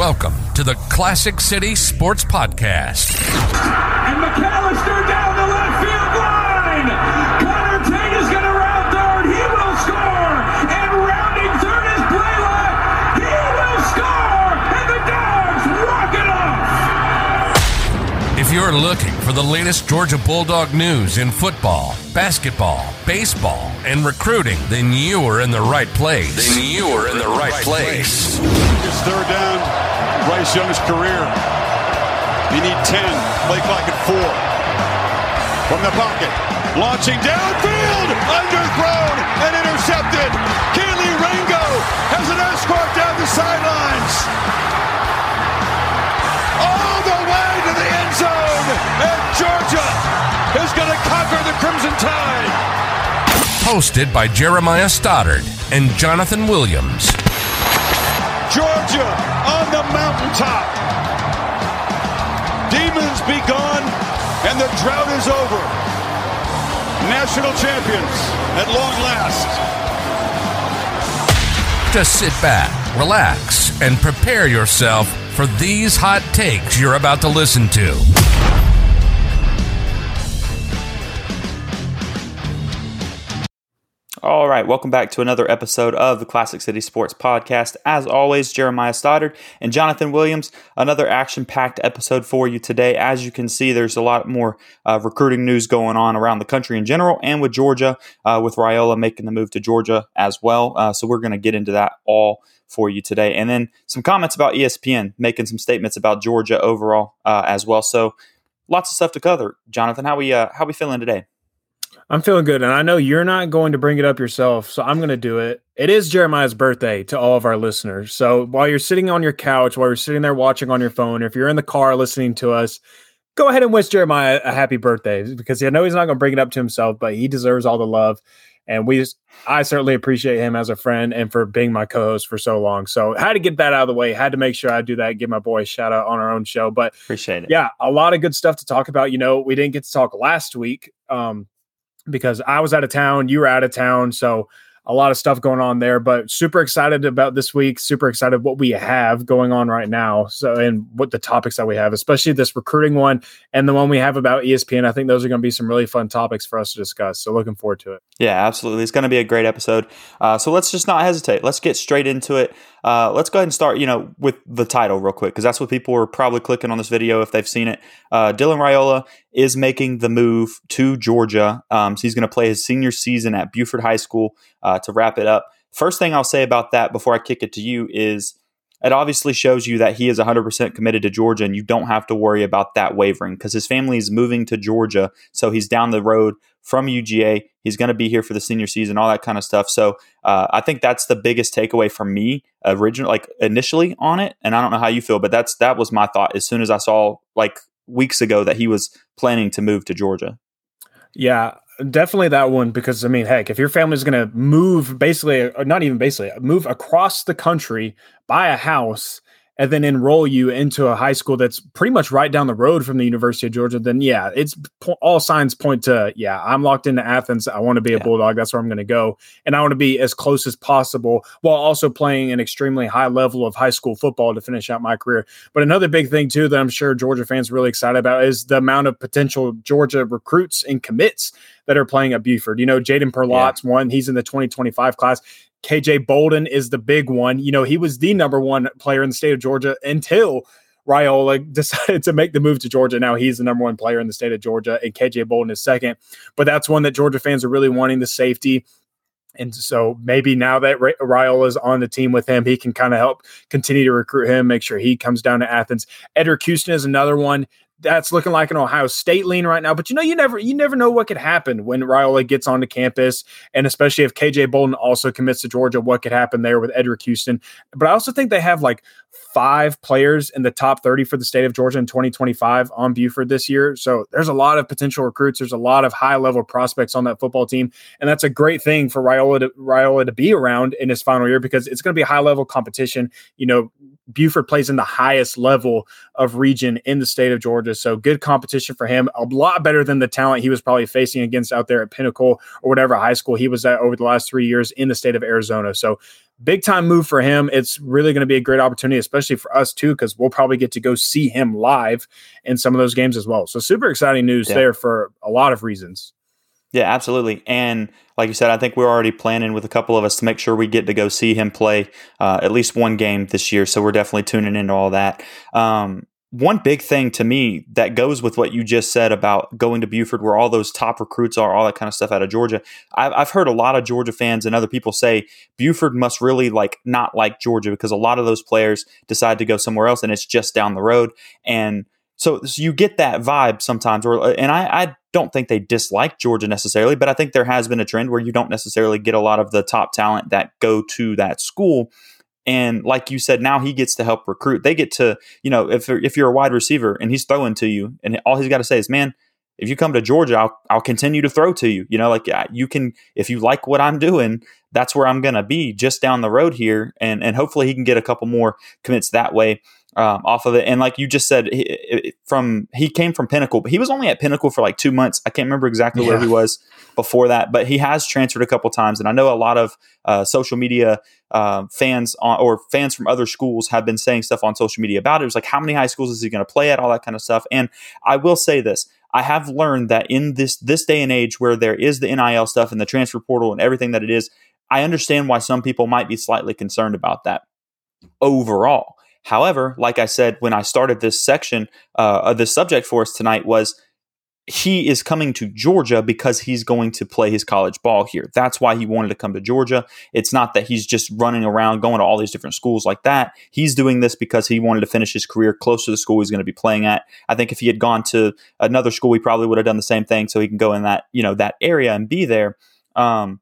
Welcome to the Classic City Sports Podcast. And McAllister down the left field line. Connor Tate is going to round third. He will score. And rounding third is Blaylock. He will score. And the Dogs walk it off. If you're looking for the latest Georgia Bulldog news in football, basketball, baseball, and recruiting, then you are in the right place. Then you are in the right place. It's third down. Bryce Young's career. You need 10. Play clock at four. From the pocket. Launching downfield. Underthrown and intercepted. Kelee Ringo has an escort down the sidelines. All the way to the end zone. And Georgia is going to conquer the Crimson Tide. Hosted by Jeremiah Stoddard and Jonathan Williams. Georgia on the mountaintop. Demons be gone, and the drought is over. National champions at long last. Just sit back, relax, and prepare yourself for these hot takes you're about to listen to. Right, welcome back to another episode of the Classic City Sports Podcast. As always, Jeremiah Stoddard and Jonathan Williams. Another action-packed episode for you today. As you can see, there's a lot more uh, recruiting news going on around the country in general, and with Georgia, uh, with Raiola making the move to Georgia as well. Uh, so we're going to get into that all for you today, and then some comments about ESPN making some statements about Georgia overall uh, as well. So lots of stuff to cover. Jonathan, how we uh, how we feeling today? I'm feeling good, and I know you're not going to bring it up yourself, so I'm going to do it. It is Jeremiah's birthday to all of our listeners. So while you're sitting on your couch, while you're sitting there watching on your phone, or if you're in the car listening to us, go ahead and wish Jeremiah a happy birthday because I know he's not going to bring it up to himself, but he deserves all the love. And we, just, I certainly appreciate him as a friend and for being my co-host for so long. So had to get that out of the way. Had to make sure I do that. Give my boy a shout out on our own show. But Appreciate it. yeah, a lot of good stuff to talk about. You know, we didn't get to talk last week um, because I was out of town, you were out of town, so a lot of stuff going on there. But super excited about this week. Super excited what we have going on right now. So and what the topics that we have, especially this recruiting one and the one we have about ESPN. I think those are going to be some really fun topics for us to discuss. So looking forward to it. Yeah, absolutely. It's going to be a great episode. Uh, so let's just not hesitate. Let's get straight into it. Uh, let's go ahead and start, you know, with the title real quick because that's what people are probably clicking on this video if they've seen it. Uh, Dylan Raiola is making the move to Georgia. Um, so he's going to play his senior season at Buford High School uh, to wrap it up. First thing I'll say about that before I kick it to you is it obviously shows you that he is 100% committed to Georgia and you don't have to worry about that wavering because his family is moving to Georgia. So he's down the road from UGA. He's going to be here for the senior season, all that kind of stuff. So uh, I think that's the biggest takeaway for me, original like initially on it. And I don't know how you feel, but that's that was my thought as soon as I saw like weeks ago that he was planning to move to Georgia. Yeah, definitely that one because I mean, heck, if your family's going to move basically, not even basically, move across the country, buy a house, and then enroll you into a high school that's pretty much right down the road from the University of Georgia, then yeah, it's po- all signs point to yeah, I'm locked into Athens. I want to be a Yeah. Bulldog. That's where I'm going to go, and I want to be as close as possible while also playing an extremely high level of high school football to finish out my career. But another big thing too that I'm sure Georgia fans are really excited about is the amount of potential Georgia recruits and commits that are playing at Buford. You know, Jadon Perlotte's one. He's in the 2025 class. KJ Bolden is the big one. You know, he was the number one player in the state of Georgia until Raiola decided to make the move to Georgia. Now he's the number one player in the state of Georgia, and KJ Bolden is second. But that's one that Georgia fans are really wanting the safety. And so maybe now that Raiola is on the team with him, he can kind of help continue to recruit him, make sure he comes down to Athens. Eddrick Houston is another one that's looking like an Ohio State lean right now. But you know, you never you never know what could happen when Raiola gets onto campus, and especially if KJ Bolden also commits to Georgia, what could happen there with Eddrick Houston. But I also think they have like five players in the top 30 for the state of Georgia in 2025 on Buford this year. So there's a lot of potential recruits. There's a lot of high level prospects on that football team. And that's a great thing for Raiola to, Raiola to be around in his final year because it's going to be high level competition. You know, Buford plays in the highest level of region in the state of Georgia. So good competition for him. A lot better than the talent he was probably facing against out there at Pinnacle or whatever high school he was at over the last three years in the state of Arizona. So big time move for him. It's really going to be a great opportunity, especially for us too, because we'll probably get to go see him live in some of those games as well. So super exciting news yeah. there for a lot of reasons. Yeah, absolutely. And like you said, I think we're already planning with a couple of us to make sure we get to go see him play uh, at least one game this year. So we're definitely tuning into all that. Um, one big thing to me that goes with what you just said about going to Buford, where all those top recruits are, all that kind of stuff out of Georgia. I've, I've heard a lot of Georgia fans and other people say Buford must really like not like Georgia because a lot of those players decide to go somewhere else and it's just down the road. And so, so you get that vibe sometimes, or and I, I don't think they dislike Georgia necessarily, but I think there has been a trend where you don't necessarily get a lot of the top talent that go to that school. And like you said, now he gets to help recruit. They get to, you know, if if you're a wide receiver and he's throwing to you, and all he's got to say is, "Man, if you come to Georgia, I'll I'll continue to throw to you." You know, like you can if you like what I'm doing, that's where I'm to be just down the road here, and and hopefully he can get a couple more commits that way um, off of it. And like you just said, he, from he came from Pinnacle, but he was only at Pinnacle for like two months. I can't remember exactly yeah. where he was before that, but he has transferred a couple times. And I know a lot of uh, social media uh, fans on, or fans from other schools have been saying stuff on social media about it. It was like, how many high schools is he going to play at? All that kind of stuff. And I will say this. I have learned that in this this day and age where there is the NIL stuff and the transfer portal and everything that it is, I understand why some people might be slightly concerned about that overall. However, like I said when I started this section uh, this subject for us tonight, was he is coming to Georgia because he's going to play his college ball here. That's why he wanted to come to Georgia. It's not that he's just running around going to all these different schools like that. He's doing this because he wanted to finish his career close to the school he's going to be playing at. I think if he had gone to another school, he probably would have done the same thing so he can go in that, you know, that area and be there. Um,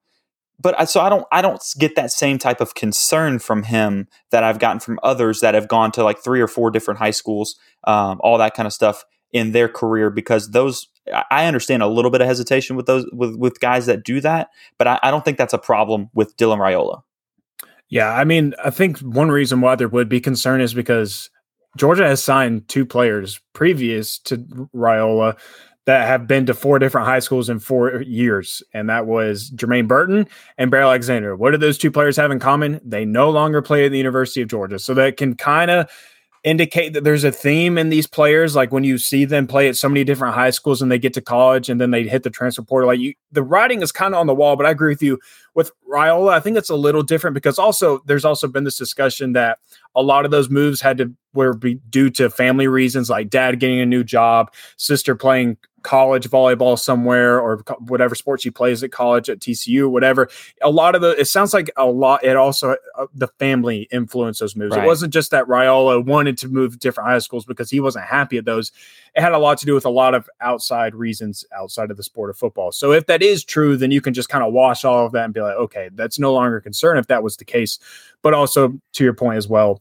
but I, so I don't I don't get that same type of concern from him that I've gotten from others that have gone to like three or four different high schools, um, all that kind of stuff in their career because those I understand a little bit of hesitation with those with with guys that do that, but I, I don't think that's a problem with Dylan Raiola. Yeah, I mean, I think one reason why there would be concern is because Georgia has signed two players previous to Raiola that have been to four different high schools in four years, and that was Jermaine Burton and Bear Alexander. What do those two players have in common? They no longer play at the University of Georgia, so that can kind of indicate that there's a theme in these players. Like when you see them play at so many different high schools and they get to college and then they hit the transfer portal, like you, the writing is kind of on the wall. But I agree with you with Raiola. I think it's a little different because also there's also been this discussion that a lot of those moves had to were be due to family reasons, like dad getting a new job, sister playing college volleyball somewhere or whatever sport she plays at college at TCU, whatever. A lot of the, it sounds like a lot, it also, uh, the family influenced those moves. Right. It wasn't just that Raiola wanted to move different high schools because he wasn't happy at those. It had a lot to do with a lot of outside reasons outside of the sport of football. So if that is true, then you can just kind of wash all of that and be like, okay, that's no longer a concern if that was the case. But also to your point as well,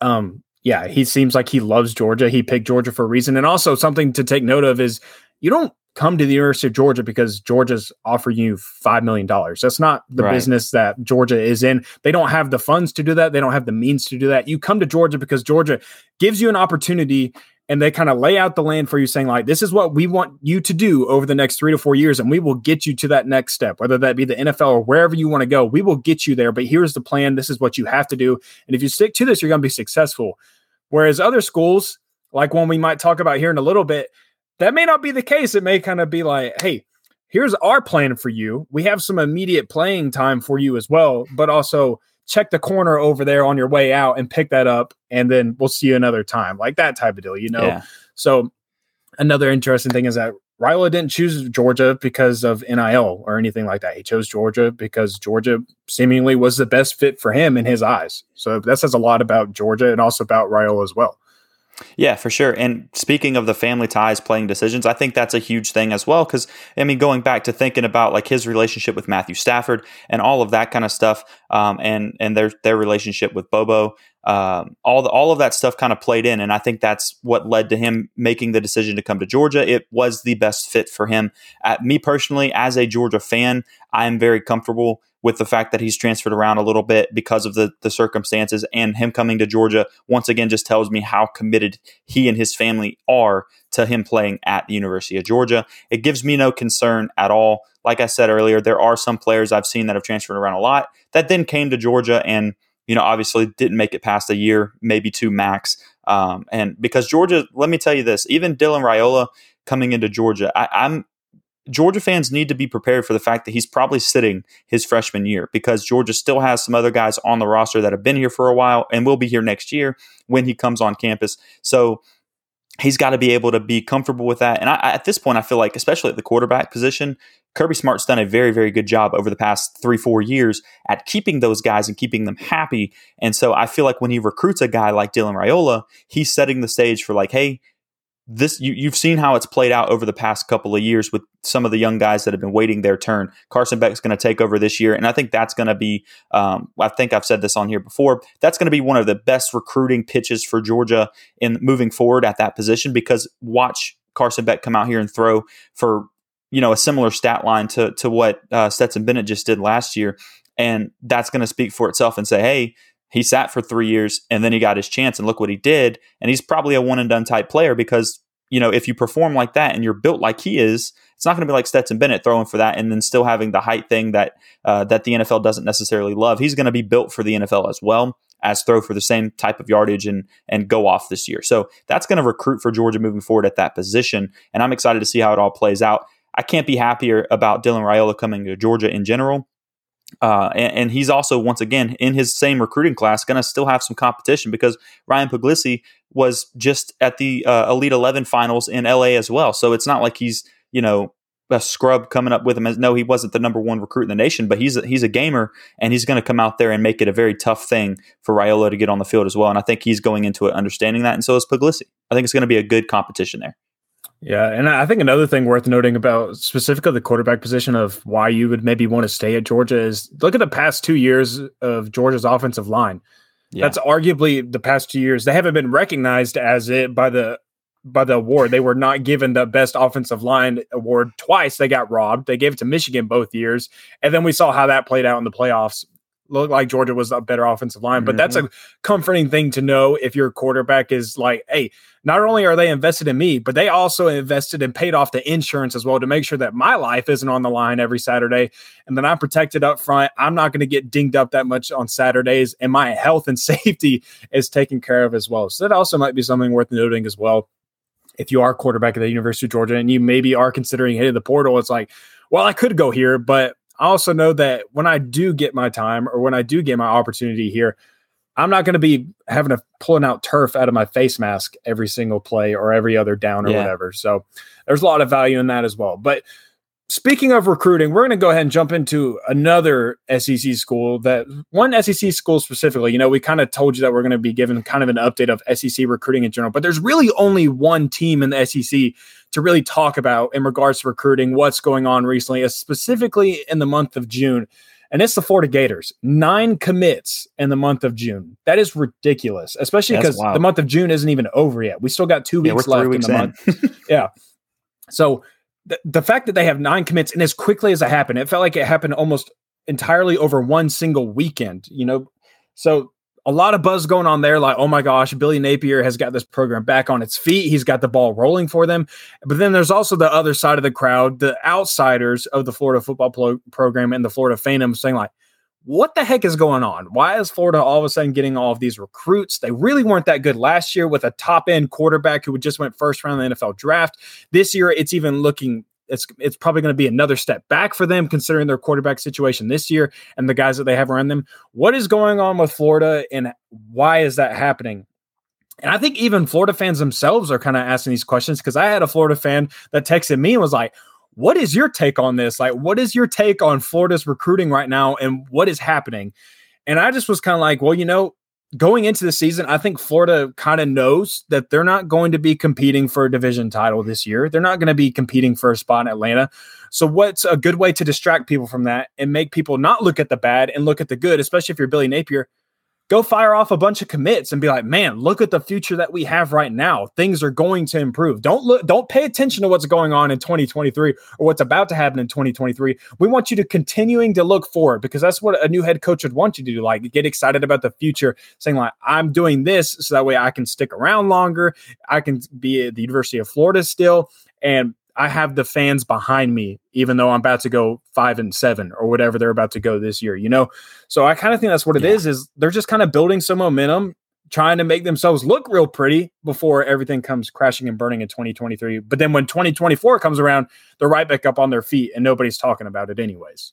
um, yeah, he seems like he loves Georgia. He picked Georgia for a reason. And also something to take note of is you don't come to the University of Georgia because Georgia's offering you $5 million. That's not the right. business that Georgia is in. They don't have the funds to do that. They don't have the means to do that. You come to Georgia because Georgia gives you an opportunity and they kind of lay out the land for you saying like this is what we want you to do over the next 3 to 4 years and we will get you to that next step whether that be the NFL or wherever you want to go we will get you there but here's the plan this is what you have to do and if you stick to this you're going to be successful Whereas other schools, like one we might talk about here in a little bit, that may not be the case. It may kind of be like, hey, here's our plan for you. We have some immediate playing time for you as well, but also check the corner over there on your way out and pick that up, and then we'll see you another time, like that type of deal, you know? Yeah. So another interesting thing is that Raiola didn't choose Georgia because of NIL or anything like that. He chose Georgia because Georgia seemingly was the best fit for him in his eyes. So that says a lot about Georgia and also about Raiola as well. Yeah, for sure. And speaking of the family ties playing decisions, I think that's a huge thing as well. Because I mean, going back to thinking about like his relationship with Matthew Stafford and all of that kind of stuff, um, and and their their relationship with Bobo, um, all the, all of that stuff kind of played in, and I think that's what led to him making the decision to come to Georgia. It was the best fit for him. At me personally, as a Georgia fan, I am very comfortable with the fact that he's transferred around a little bit because of the the circumstances and him coming to Georgia once again just tells me how committed he and his family are to him playing at the University of Georgia. It gives me no concern at all. Like I said earlier, there are some players I've seen that have transferred around a lot that then came to Georgia and you know obviously didn't make it past a year, maybe two max. Um, and because Georgia, let me tell you this, even Dylan Raiola coming into Georgia, I, I'm Georgia fans need to be prepared for the fact that he's probably sitting his freshman year because Georgia still has some other guys on the roster that have been here for a while and will be here next year when he comes on campus. So he's got to be able to be comfortable with that. And I, at this point, I feel like, especially at the quarterback position, Kirby Smart's done a very, very good job over the past three, four years at keeping those guys and keeping them happy. And so I feel like when he recruits a guy like Dylan Raiola, he's setting the stage for like, hey, this you, you've seen how it's played out over the past couple of years with some of the young guys that have been waiting their turn. Carson Beck's going to take over this year, and I think that's going to be. Um, I think I've said this on here before. That's going to be one of the best recruiting pitches for Georgia in moving forward at that position because watch Carson Beck come out here and throw for you know a similar stat line to to what uh, Stetson Bennett just did last year, and that's going to speak for itself and say, hey, he sat for three years and then he got his chance and look what he did. And he's probably a one and done type player because, you know, if you perform like that and you're built like he is, it's not going to be like Stetson Bennett throwing for that and then still having the height thing that uh, that the NFL doesn't necessarily love. He's going to be built for the NFL as well as throw for the same type of yardage and and go off this year. So that's going to recruit for Georgia moving forward at that position, and I'm excited to see how it all plays out. I can't be happier about Dylan Raiola coming to Georgia in general. Uh, and, and, he's also once again in his same recruiting class going to still have some competition because Ryan Puglisi was just at the uh, Elite Eleven finals in LA as well. So it's not like he's you know a scrub coming up with him. No, he wasn't the number one recruit in the nation, but he's a, he's a gamer and he's going to come out there and make it a very tough thing for Raiola to get on the field as well. And I think he's going into it understanding that, and so is Puglisi. I think it's going to be a good competition there. Yeah, and I think another thing worth noting about specifically the quarterback position of why you would maybe want to stay at Georgia is look at the past two years of Georgia's offensive line. Yeah. That's arguably the past two years. They haven't been recognized as it by the by the award. They were not given the best offensive line award twice. They got robbed. They gave it to Michigan both years, and then we saw how that played out in the playoffs looked like Georgia was a better offensive line. But mm-hmm. that's a comforting thing to know if your quarterback is like, hey, not only are they invested in me, but they also invested and paid off the insurance as well to make sure that my life isn't on the line every Saturday and that I'm protected up front. I'm not going to get dinged up that much on Saturdays, and my health and safety is taken care of as well. So that also might be something worth noting as well. If you are quarterback at the University of Georgia and you maybe are considering hitting the portal, it's like, well, I could go here, but I also know that when I do get my time or when I do get my opportunity here, I'm not going to be having to pulling out turf out of my face mask every single play or every other down or yeah. whatever. So there's a lot of value in that as well. But speaking of recruiting, we're going to go ahead and jump into another SEC school that one SEC school specifically. You know, we kind of told you that we're going to be giving kind of an update of SEC recruiting in general, but there's really only one team in the SEC to really talk about in regards to recruiting, what's going on recently, uh, specifically in the month of June. And it's the Florida Gators. Nine commits in the month of June. That is ridiculous, especially because the month of June isn't even over yet. We still got two weeks yeah, left weeks in the in. month. yeah. So the, the fact that they have nine commits and as quickly as it happened, it felt like it happened almost entirely over one single weekend, you know? So a lot of buzz going on there. Like, oh my gosh, Billy Napier has got this program back on its feet. He's got the ball rolling for them. But then there's also the other side of the crowd, the outsiders of the Florida football pro- program and the Florida fandom saying, like, what the heck is going on? Why is Florida all of a sudden getting all of these recruits? They really weren't that good last year with a top end quarterback who just went first round in the NFL draft. This year, it's even looking it's it's probably going to be another step back for them considering their quarterback situation this year and the guys that they have around them. What is going on with Florida and why is that happening? And I think even Florida fans themselves are kind of asking these questions because I had a Florida fan that texted me and was like, what is your take on this? Like, what is your take on Florida's recruiting right now and what is happening? And I just was kind of like, well, you know, going into the season, I think Florida kind of knows that they're not going to be competing for a division title this year. They're not going to be competing for a spot in Atlanta. So, what's a good way to distract people from that and make people not look at the bad and look at the good, especially if you're Billy Napier? Go fire off a bunch of commits and be like, man, look at the future that we have right now. Things are going to improve. Don't look, don't pay attention to what's going on in 2023 or what's about to happen in 2023. We want you to continuing to look forward because that's what a new head coach would want you to do. Like get excited about the future, saying like, I'm doing this so that way I can stick around longer. I can be at the University of Florida still. And I have the fans behind me, even though I'm about to go five and seven or whatever they're about to go this year, you know? So I kind of think that's what it yeah. is. is they're just kind of building some momentum, trying to make themselves look real pretty before everything comes crashing and burning in 2023. But then when 2024 comes around, they're right back up on their feet and nobody's talking about it anyways.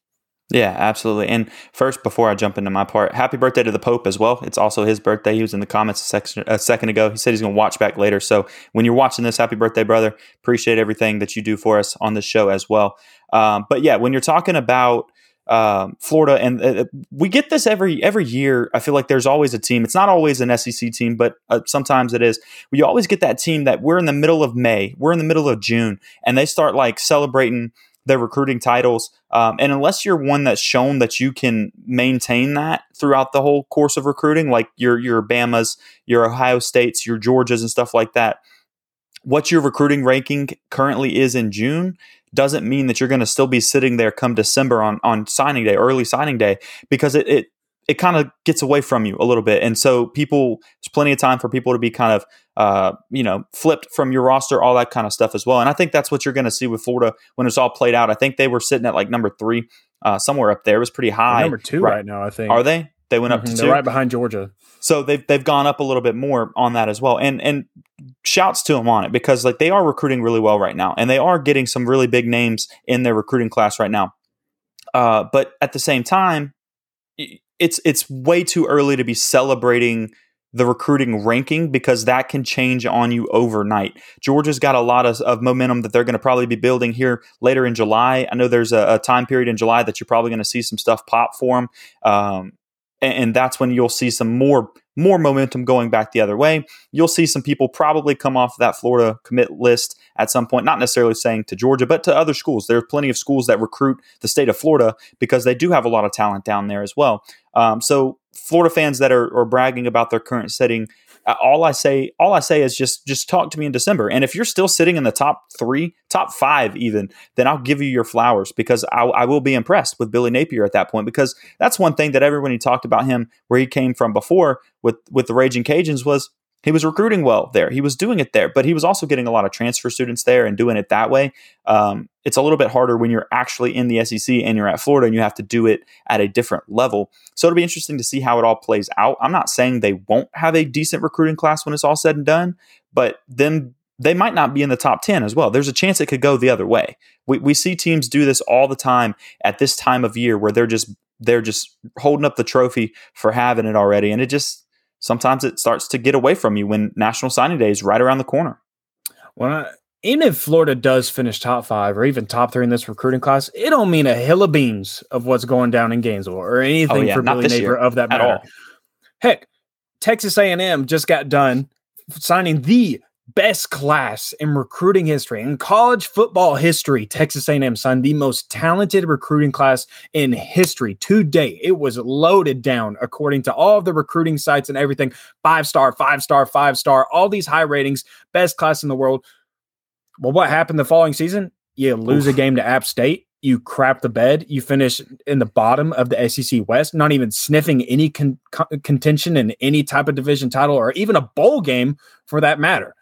Yeah, absolutely. And first, before I jump into my part, happy birthday to the Pope as well. It's also his birthday. He was in the comments a, section, a second ago. He said he's going to watch back later. So when you're watching this, happy birthday, brother. Appreciate everything that you do for us on this show as well. Um, but yeah, when you're talking about um, Florida, and uh, we get this every every year. I feel like there's always a team. It's not always an SEC team, but uh, sometimes it is. We always get that team that we're in the middle of May, we're in the middle of June, and they start like celebrating their recruiting titles. Um, and unless you're one that's shown that you can maintain that throughout the whole course of recruiting, like your your Bama's, your Ohio States, your Georgias, and stuff like that, what your recruiting ranking currently is in June doesn't mean that you're going to still be sitting there come December on on signing day, early signing day, because it, it it kind of gets away from you a little bit. And so people, there's plenty of time for people to be kind of, uh, you know, flipped from your roster, all that kind of stuff as well. And I think that's what you're going to see with Florida when it's all played out. I think they were sitting at like number three, uh, somewhere up there. It was pretty high. They're number two right, right, now, I think. Are they? They went up mm-hmm. to They're right behind Georgia. So they've they've gone up a little bit more on that as well. And and shouts to them on it because like they are recruiting really well right now, and they are getting some really big names in their recruiting class right now. Uh, but at the same time, it's it's way too early to be celebrating the recruiting ranking because that can change on you overnight. Georgia's got a lot of, of momentum that they're going to probably be building here later in July. I know there's a, a time period in July that you're probably going to see some stuff pop for them. Um, and, and that's when you'll see some more more momentum going back the other way. You'll see some people probably come off that Florida commit list at some point, not necessarily saying to Georgia, but to other schools. There are plenty of schools that recruit the state of Florida because they do have a lot of talent down there as well. Um, so, Florida fans that are, are bragging about their current setting uh, all I say, all I say is just just talk to me in December. And if you're still sitting in the top three, top five, even, then I'll give you your flowers because I, I will be impressed with Billy Napier at that point. Because that's one thing that everybody talked about him where he came from before with with the Raging Cajuns was he was recruiting well there. He was doing it there, but he was also getting a lot of transfer students there and doing it that way. Um, it's a little bit harder when you're actually in the SEC and you're at Florida and you have to do it at a different level. So it'll be interesting to see how it all plays out. I'm not saying they won't have a decent recruiting class when it's all said and done, but then they might not be in the top 10 as well. There's a chance it could go the other way. We, we see teams do this all the time at this time of year where they're just they're just holding up the trophy for having it already and it just sometimes it starts to get away from you when National Signing Day is right around the corner. Well, uh, even if Florida does finish top five or even top three in this recruiting class, it don't mean a hill of beans of what's going down in Gainesville or anything oh, yeah, for Billy Napier of that matter. Heck, Texas A&M just got done signing the best class in recruiting history in college football history texas a&m signed the most talented recruiting class in history to date. It was loaded down according to all of the recruiting sites and everything. Five star five star five star all these high ratings best class in the world. Well what happened the following season? You lose Oof. a game to app state. You crap the bed. You finish in the bottom of the sec west not even sniffing any con- contention in any type of division title or even a bowl game for that matter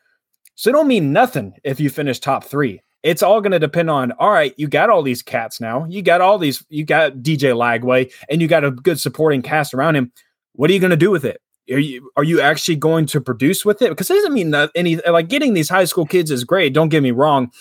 so it don't mean nothing if you finish top three. It's all going to depend on, all right, you got all these cats now. You got all these, you got DJ Lagway and you got a good supporting cast around him. What are you going to do with it? Are you, are you actually going to produce with it? Because it doesn't mean that any, like getting these high school kids is great. Don't get me wrong.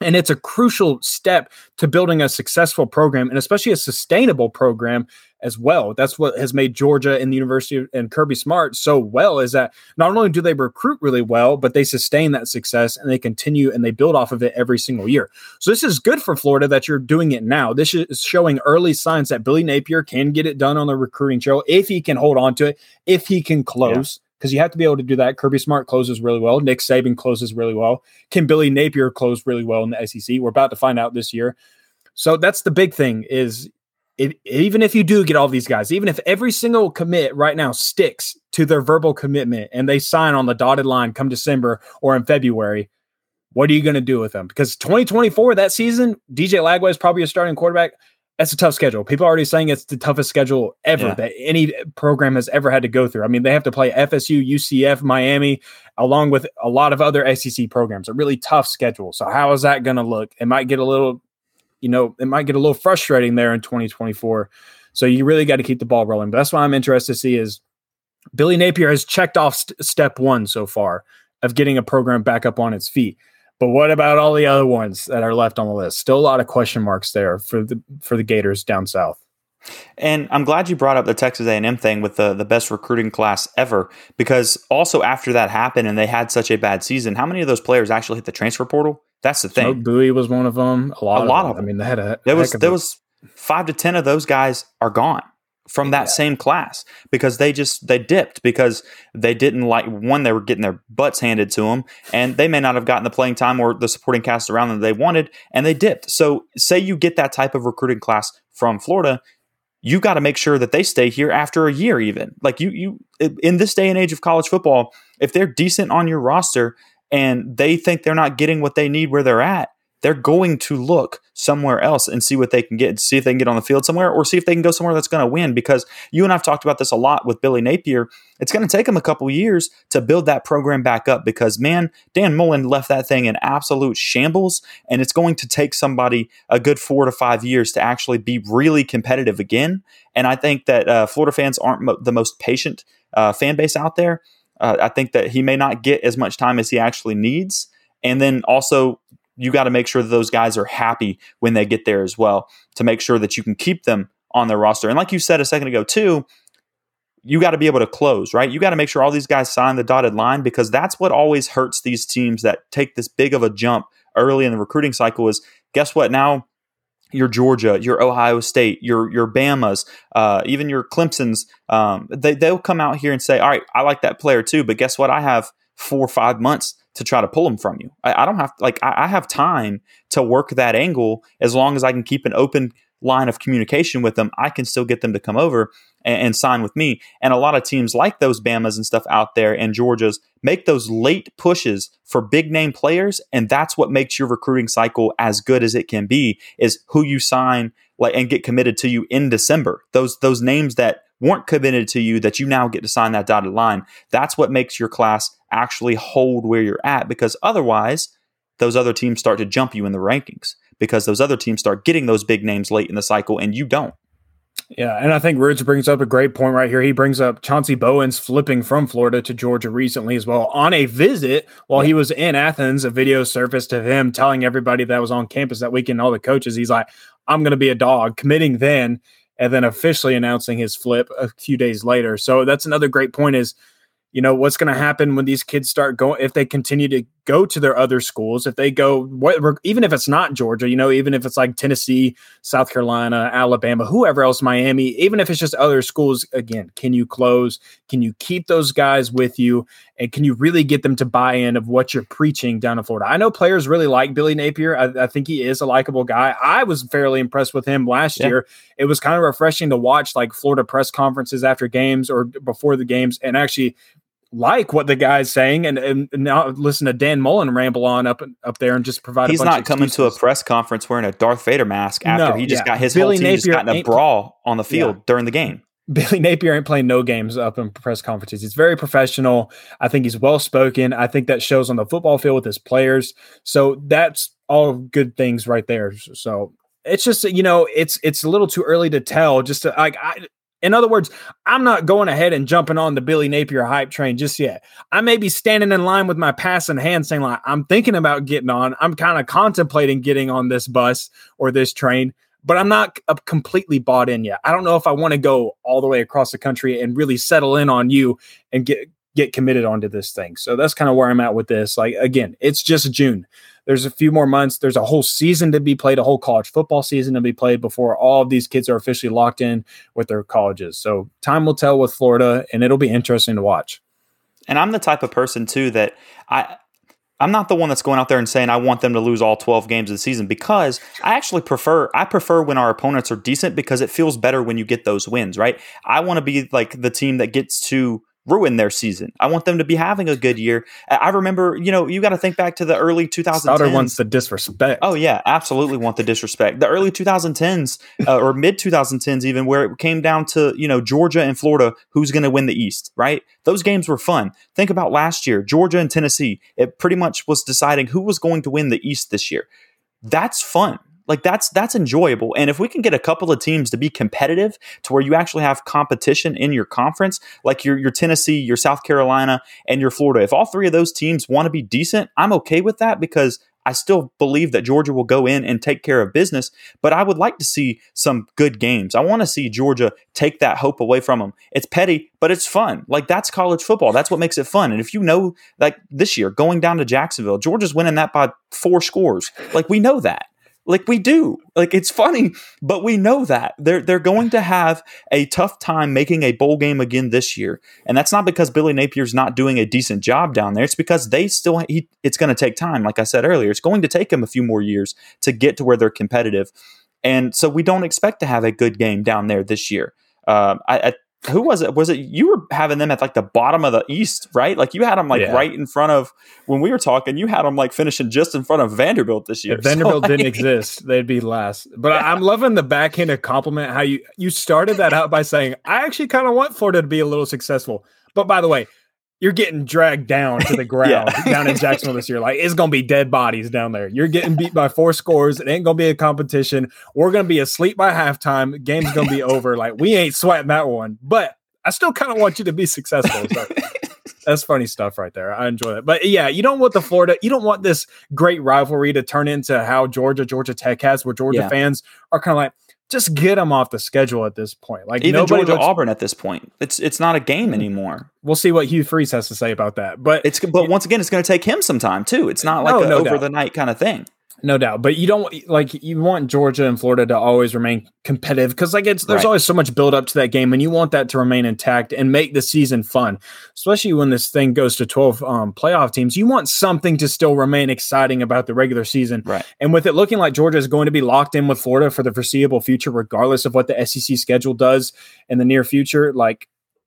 And it's a crucial step to building a successful program and especially a sustainable program as well. That's what has made Georgia and the University of, and Kirby Smart so well is that not only do they recruit really well, but they sustain that success and they continue and they build off of it every single year. So this is good for Florida that you're doing it now. This is showing early signs that Billy Napier can get it done on the recruiting trail if he can hold on to it, if he can close. Yeah because you have to be able to do that. Kirby Smart closes really well. Nick Saban closes really well. Can Billy Napier close really well in the SEC? We're about to find out this year. So that's the big thing is if, even if you do get all these guys, even if every single commit right now sticks to their verbal commitment and they sign on the dotted line come December or in February, what are you going to do with them? Because 2024, that season, DJ Lagway is probably a starting quarterback. That's a tough schedule. People are already saying it's the toughest schedule ever yeah. that any program has ever had to go through. I mean, they have to play FSU, UCF, Miami, along with a lot of other SEC programs. A really tough schedule. So, how is that going to look? It might get a little, you know, it might get a little frustrating there in 2024. So, you really got to keep the ball rolling. But that's what I'm interested to see is Billy Napier has checked off st- step one so far of getting a program back up on its feet. But what about all the other ones that are left on the list? Still a lot of question marks there for the for the Gators down south. And I'm glad you brought up the Texas A&M thing with the the best recruiting class ever because also after that happened and they had such a bad season, how many of those players actually hit the transfer portal? That's the thing. Smoke Bowie was one of them. A lot, a of, lot them. of them. I mean, they had a there was there was five to ten of those guys are gone from that yeah. same class because they just they dipped because they didn't like one they were getting their butts handed to them and they may not have gotten the playing time or the supporting cast around them they wanted and they dipped so say you get that type of recruiting class from Florida you got to make sure that they stay here after a year even like you you in this day and age of college football if they're decent on your roster and they think they're not getting what they need where they're at they're going to look somewhere else and see what they can get, see if they can get on the field somewhere, or see if they can go somewhere that's going to win. Because you and I've talked about this a lot with Billy Napier. It's going to take him a couple years to build that program back up because, man, Dan Mullen left that thing in absolute shambles, and it's going to take somebody a good four to five years to actually be really competitive again. And I think that uh, Florida fans aren't mo- the most patient uh, fan base out there. Uh, I think that he may not get as much time as he actually needs. And then also, you got to make sure that those guys are happy when they get there as well to make sure that you can keep them on their roster. And like you said a second ago, too, you got to be able to close, right? You got to make sure all these guys sign the dotted line because that's what always hurts these teams that take this big of a jump early in the recruiting cycle is guess what? Now your Georgia, your Ohio State, your your Bama's, uh, even your Clemson's, um, they they'll come out here and say, "All right, I like that player too," but guess what? I have four or five months to try to pull them from you. I, I don't have like I, I, have time to work that angle as long as I can keep an open line of communication with them. I can still get them to come over and, and sign with me. And a lot of teams like those Bama's and stuff out there and Georgias make those late pushes for big name players, and that's what makes your recruiting cycle as good as it can be. Is who you sign like and get committed to you in December. Those those names that weren't committed to you that you now get to sign that dotted line. That's what makes your class actually hold where you're at because otherwise, those other teams start to jump you in the rankings because those other teams start getting those big names late in the cycle and you don't. Yeah, and I think Roots brings up a great point right here. He brings up Chauncey Bowens flipping from Florida to Georgia recently as well on a visit while he was in Athens. A video surfaced of him telling everybody that was on campus that weekend, all the coaches, he's like, I'm going to be a dog, committing then and then officially announcing his flip a few days later. So that's another great point is, you know, what's going to happen when these kids start going if they continue to go to their other schools, if they go, what, even if it's not Georgia, you know, even if it's like Tennessee, South Carolina, Alabama, whoever else, Miami, even if it's just other schools, again, can you close? Can you keep those guys with you? And can you really get them to buy in of what you're preaching down in Florida? I know players really like Billy Napier. I, I think he is a likable guy. I was fairly impressed with him last yeah. year. It was kind of refreshing to watch like Florida press conferences after games or before the games and actually like what the guy's saying and, and now listen to Dan Mullen ramble on up up there and just provide. He's not coming to a press conference wearing a Darth Vader mask after no, he just yeah. got his Billy whole team Napier just got in a brawl on the field yeah. during the game. Billy Napier ain't playing no games up in press conferences. He's very professional. I think he's well spoken. I think that shows on the football field with his players. So that's all good things right there. So it's just you know it's it's a little too early to tell. Just to, like I, in other words, I'm not going ahead and jumping on the Billy Napier hype train just yet. I may be standing in line with my pass in hand saying, like, I'm thinking about getting on. I'm kind of contemplating getting on this bus or this train, but I'm not uh, completely bought in yet. I don't know if I want to go all the way across the country and really settle in on you and get get committed onto this thing. So that's kind of where I'm at with this. Like again, it's just June. There's a few more months. There's a whole season to be played, a whole college football season to be played before all of these kids are officially locked in with their colleges. So time will tell with Florida, and it'll be interesting to watch. And I'm the type of person too that I I'm not the one that's going out there and saying I want them to lose all 12 games of the season because I actually prefer I prefer when our opponents are decent because it feels better when you get those wins, right? I want to be like the team that gets to ruin their season. I want them to be having a good year. I remember, you know, you got to think back to the early 2010s. Sauter wants the disrespect. Oh yeah, absolutely want the disrespect. The early 2010s uh, or mid 2010s even where it came down to, you know, Georgia and Florida who's going to win the East, right? Those games were fun. Think about last year, Georgia and Tennessee. It pretty much was deciding who was going to win the East this year. That's fun. Like that's that's enjoyable. And if we can get a couple of teams to be competitive to where you actually have competition in your conference, like your your Tennessee, your South Carolina, and your Florida, if all three of those teams want to be decent, I'm okay with that because I still believe that Georgia will go in and take care of business, but I would like to see some good games. I want to see Georgia take that hope away from them. It's petty, but it's fun. Like that's college football. That's what makes it fun. And if you know, like this year, going down to Jacksonville, Georgia's winning that by four scores. Like we know that. Like we do. Like it's funny, but we know that they're they're going to have a tough time making a bowl game again this year, and that's not because Billy Napier's not doing a decent job down there. It's because they still he, it's going to take time. Like I said earlier, it's going to take them a few more years to get to where they're competitive, and so we don't expect to have a good game down there this year. Uh, I, I who was it? Was it you were having them at like the bottom of the East, right? Like you had them like yeah. right in front of when we were talking. You had them like finishing just in front of Vanderbilt this year. If Vanderbilt so, didn't exist, they'd be last. But yeah. I'm loving the backhanded compliment. How you you started that out by saying I actually kind of want Florida to be a little successful. But by the way, you're getting dragged down to the ground yeah. down in Jacksonville this year. Like it's gonna be dead bodies down there. You're getting beat by four scores. It ain't gonna be a competition. We're gonna be asleep by halftime. Game's gonna be over. Like we ain't sweating that one. But I still kind of want you to be successful. So that's funny stuff right there. I enjoy that. But yeah, you don't want the Florida, you don't want this great rivalry to turn into how Georgia, Georgia Tech has, where Georgia yeah. fans are kind of like, just get them off the schedule at this point. Like even Georgia looks, Auburn at this point, it's it's not a game mm. anymore. We'll see what Hugh Freeze has to say about that. But it's but once again, it's going to take him some time too. It's not like no, no over doubt. the night kind of thing. No doubt, but you don't like you want Georgia and Florida to always remain competitive because like it's there's right. always so much build up to that game, and you want that to remain intact and make the season fun, especially when this thing goes to twelve um, playoff teams. You want something to still remain exciting about the regular season, right? And with it looking like Georgia is going to be locked in with Florida for the foreseeable future, regardless of what the SEC schedule does in the near future, like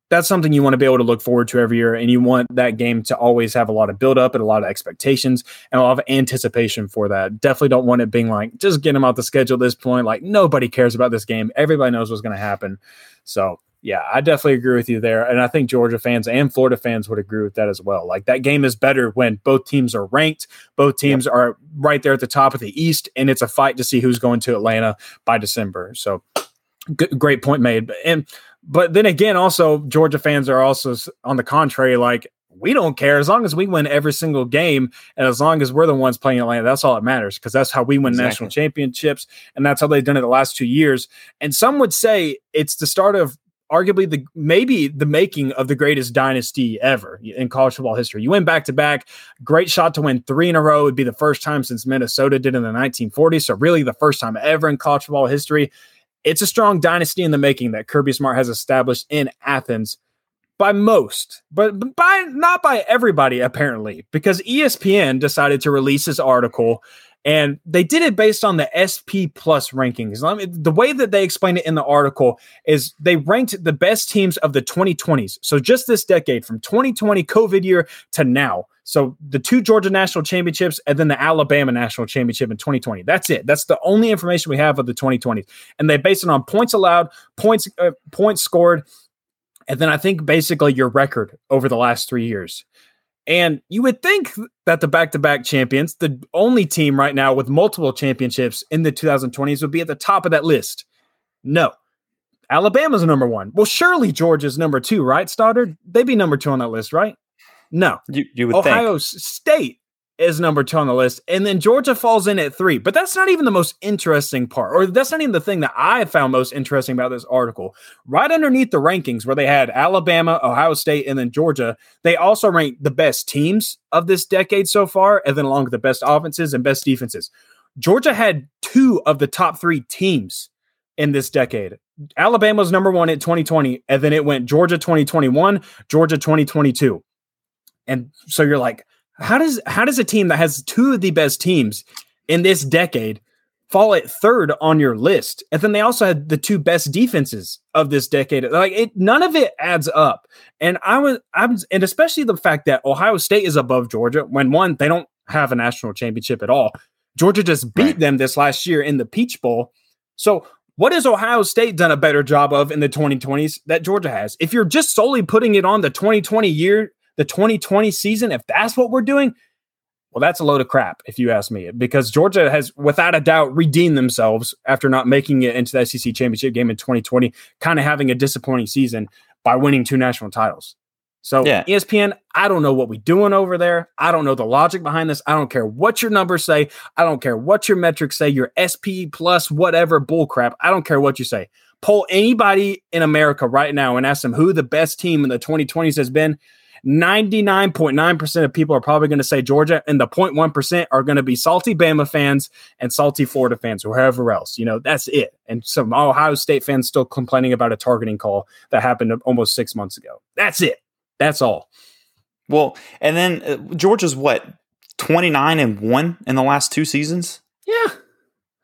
that's something you want to be able to look forward to every year. And you want that game to always have a lot of build up and a lot of expectations and a lot of anticipation for that. Definitely don't want it being like, just get them out the schedule at this point. Like nobody cares about this game. Everybody knows what's going to happen. So yeah, I definitely agree with you there. And I think Georgia fans and Florida fans would agree with that as well. Like that game is better when both teams are ranked, both teams yep. are right there at the top of the East, and it's a fight to see who's going to Atlanta by December. So g- great point made. And but then again, also Georgia fans are also on the contrary, like we don't care as long as we win every single game, and as long as we're the ones playing Atlanta, that's all that matters because that's how we win exactly. national championships, and that's how they've done it the last two years. And some would say it's the start of arguably the maybe the making of the greatest dynasty ever in college football history. You win back to back, great shot to win three in a row. It'd be the first time since Minnesota did in the 1940s, so really the first time ever in college football history. It's a strong dynasty in the making that Kirby Smart has established in Athens by most, but by not by everybody apparently, because ESPN decided to release this article and they did it based on the SP plus rankings. The way that they explain it in the article is they ranked the best teams of the 2020s. So just this decade from 2020 COVID year to now. So the two Georgia national championships and then the Alabama national championship in 2020. That's it. That's the only information we have of the 2020s. And they base it on points allowed, points uh, points scored, and then I think basically your record over the last 3 years. And you would think that the back to back champions, the only team right now with multiple championships in the 2020s, would be at the top of that list. No. Alabama's number one. Well, surely Georgia's number two, right, Stoddard? They'd be number two on that list, right? No. You, you would Ohio think. State is number two on the list. And then Georgia falls in at three. But that's not even the most interesting part, or that's not even the thing that I found most interesting about this article. Right underneath the rankings, where they had Alabama, Ohio State, and then Georgia, they also ranked the best teams of this decade so far, and then along with the best offenses and best defenses. Georgia had two of the top three teams in this decade. Alabama was number one in 2020, and then it went Georgia 2021, Georgia 2022. And so you're like, how does how does a team that has two of the best teams in this decade fall at third on your list? And then they also had the two best defenses of this decade. Like it, none of it adds up. And I was, I was, and especially the fact that Ohio State is above Georgia when one they don't have a national championship at all. Georgia just beat right. them this last year in the Peach Bowl. So what has Ohio State done a better job of in the 2020s that Georgia has? If you're just solely putting it on the 2020 year, the 2020 season, if that's what we're doing, well, that's a load of crap, if you ask me, because Georgia has, without a doubt, redeemed themselves after not making it into the SEC championship game in 2020, kind of having a disappointing season by winning two national titles. So yeah. ESPN, I don't know what we're doing over there. I don't know the logic behind this. I don't care what your numbers say. I don't care what your metrics say, your SP plus whatever bullcrap. I don't care what you say. Poll anybody in America right now and ask them who the best team in the 2020s has been. 99.9% of people are probably going to say Georgia, and the 0.1% are going to be salty Bama fans and salty Florida fans or whoever else. You know, that's it. And some Ohio State fans still complaining about a targeting call that happened almost six months ago. That's it. That's all. Well, and then uh, Georgia's what, 29 and 1 in the last two seasons? Yeah.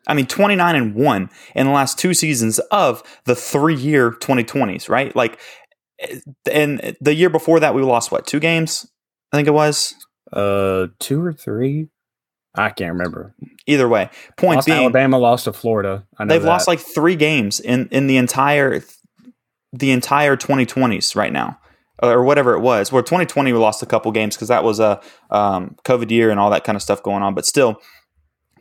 I mean, 29 and 1 in the last two seasons of the three year 2020s, right? Like, and the year before that, we lost what, two games? I think it was. Uh, two or three. I can't remember. Either way, point lost being, Alabama lost to Florida. they've that. lost like three games in in the entire the entire 2020s right now or whatever it was. Where 2020 we lost a couple games because that was a um, COVID year and all that kind of stuff going on. But still,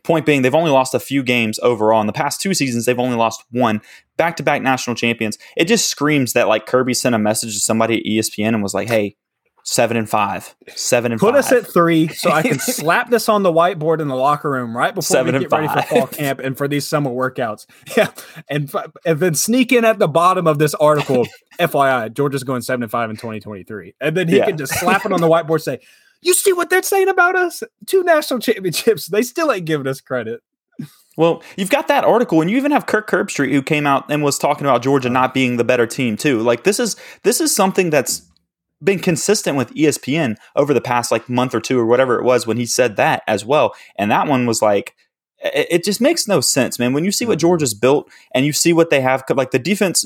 point being, they've only lost a few games overall. In the past two seasons, they've only lost one. Back to back national champions. It just screams that like Kirby sent a message to somebody at ESPN and was like, "Hey, seven and five, seven and put five. us at three, so I can slap this on the whiteboard in the locker room right before seven we get ready for fall camp and for these summer workouts. Yeah, and and then sneak in at the bottom of this article. FYI, Georgia's going seven and five in 2023, and then he yeah. can just slap it on the whiteboard. Say, "You see what they're saying about us? Two national championships. They still ain't giving us credit." Well, you've got that article, and you even have Kirk Herbstreit who came out and was talking about Georgia not being the better team too. Like this is this is something that's been consistent with ESPN over the past like month or two or whatever it was when he said that as well. And that one was like, it, just makes no sense, man. When you see what mm-hmm. Georgia's built and you see what they have, like the defense,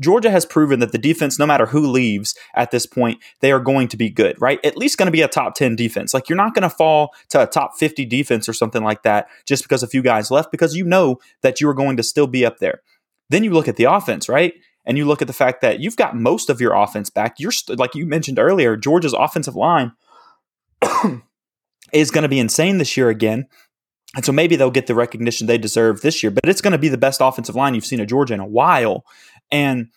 Georgia has proven that the defense, no matter who leaves at this point, they are going to be good, right? At least going to be a top 10 defense. Like you're not going to fall to a top 50 defense or something like that just because a few guys left, because you know that you are going to still be up there. Then you look at the offense, right? and you look at the fact that you've got most of your offense back. You're st- like you mentioned earlier, Georgia's offensive line is going to be insane this year again. And so maybe they'll get the recognition they deserve this year, but it's going to be the best offensive line you've seen at Georgia in a while. And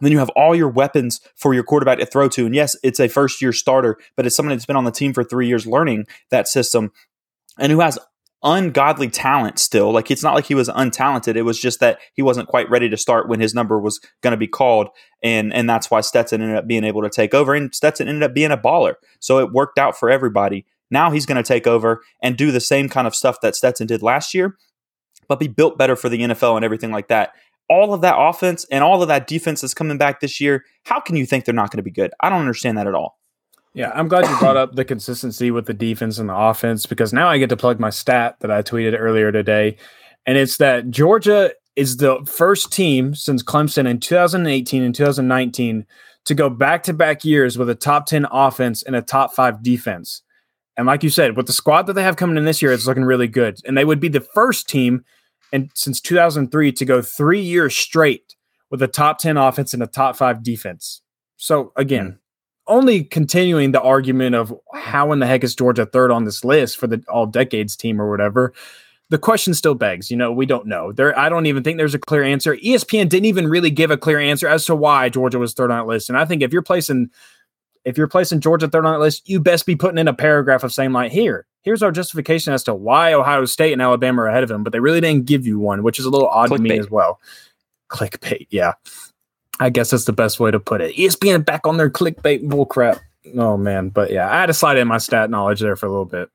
then you have all your weapons for your quarterback to throw to. And yes, it's a first year starter, but it's someone that's been on the team for three years learning that system and who has ungodly talent still. Like it's not like he was untalented. It was just that he wasn't quite ready to start when his number was going to be called, and and that's why Stetson ended up being able to take over. And Stetson ended up being a baller, so it worked out for everybody. Now he's going to take over and do the same kind of stuff that Stetson did last year, but be built better for the NFL and everything like that. All of that offense and all of that defense is coming back this year. How can you think they're not going to be good? I don't understand that at all. Yeah, I'm glad you brought up the consistency with the defense and the offense because now I get to plug my stat that I tweeted earlier today. And it's that Georgia is the first team since Clemson in 2018 and 2019 to go back to back years with a top 10 offense and a top five defense. And like you said, with the squad that they have coming in this year, it's looking really good. And they would be the first team and since 2003 to go three years straight with a top 10 offense and a top five defense. So again, hmm. only continuing the argument of how in the heck is Georgia third on this list for the all decades team or whatever. The question still begs, you know, we don't know. There, I don't even think there's a clear answer. ESPN didn't even really give a clear answer as to why Georgia was third on that list. And I think if you're placing, if you're placing Georgia third on that list, you best be putting in a paragraph of saying like, here, here's our justification as to why Ohio State and Alabama are ahead of him. But they really didn't give you one, which is a little odd Clickbait. to me as well. Clickbait, yeah. I guess that's the best way to put it. ESPN back on their clickbait bullcrap. Oh man, but yeah, I had to slide in my stat knowledge there for a little bit.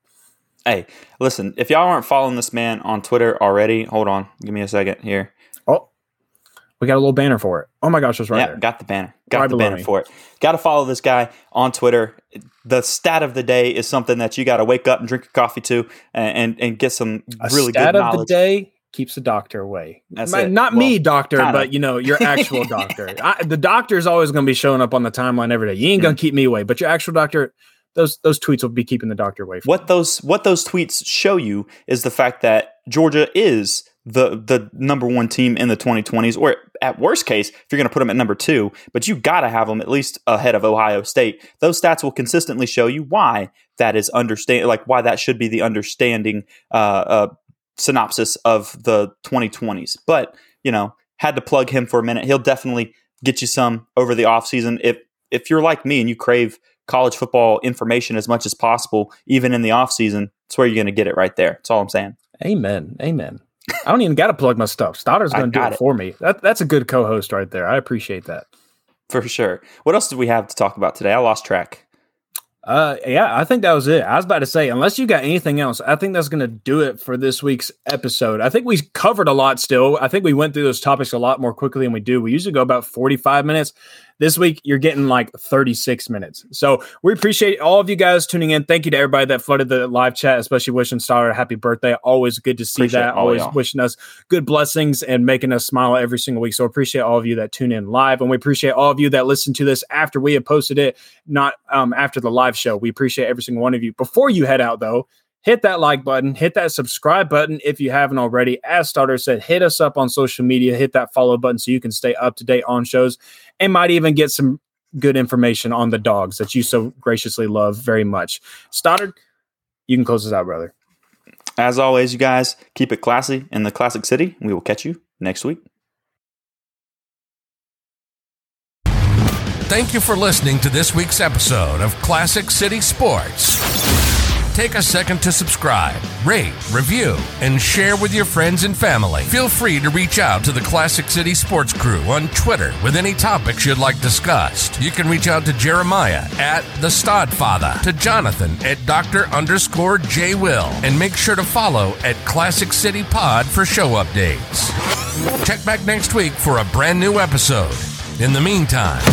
Hey, listen, if y'all aren't following this man on Twitter already, hold on, give me a second here. We got a little banner for it. Oh my gosh, it's right yeah, there. got the banner. Got Right the banner me. for it. Got to follow this guy on Twitter. The stat of the day is something that you got to wake up and drink a coffee to, and and, and get some A really stat good of the day keeps the doctor away. That's My- it. Not me, doctor, kinda. but you know your actual doctor. I, the doctor is always going to be showing up on the timeline every day. You ain't going Mm. to keep me away, but your actual doctor, those those tweets will be keeping the doctor away. From What those what those tweets show you is the fact that Georgia is the the number one team in the 2020s, or at worst case, if you're going to put them at number two, but you got to have them at least ahead of Ohio State. Those stats will consistently show you why that is understand like why that should be the understanding uh, uh, synopsis of the 2020s. But you know, had to plug him for a minute. He'll definitely get you some over the offseason. If if you're like me and you crave college football information as much as possible, even in the offseason, it's where you're going to get it right there. That's all I'm saying. Amen. Amen. I don't even got to plug my stuff. Stoddard's going to do it, it. for me. That, that's a good co-host right there. I appreciate that. For sure. What else did we have to talk about today? I lost track. Uh, yeah, I think that was it. I was about to say, unless you got anything else, I think that's going to do it for this week's episode. I think we covered a lot still. I think we went through those topics a lot more quickly than we do. We usually go about 45 minutes. This week, you're getting like 36 minutes. So we appreciate all of you guys tuning in. Thank you to everybody that flooded the live chat, especially wishing Star a happy birthday. Always good to see Appreciate that. Always y'all. wishing us good blessings and making us smile every single week. So appreciate all of you that tune in live. And we appreciate all of you that listen to this after we have posted it not um, after the live show. We appreciate every single one of you. Before you head out, though, hit that like button, hit that subscribe button if you haven't already. As Starter said, hit us up on social media, hit that follow button so you can stay up to date on shows and might even get some good information on the dogs that you so graciously love very much. Stoddard, you can close us out, brother. As always, you guys keep it classy in the classic city. We will catch you next week. Thank you for listening to this week's episode of Classic City Sports. Take a second to subscribe, rate, review, and share with your friends and family. Feel free to reach out to the Classic City Sports crew on Twitter with any topics you'd like discussed. You can reach out to Jeremiah at the Stodfather, to Jonathan at Dr. underscore J Will, and make sure to follow at Classic City Pod for show updates. Check back next week for a brand new episode. In the meantime,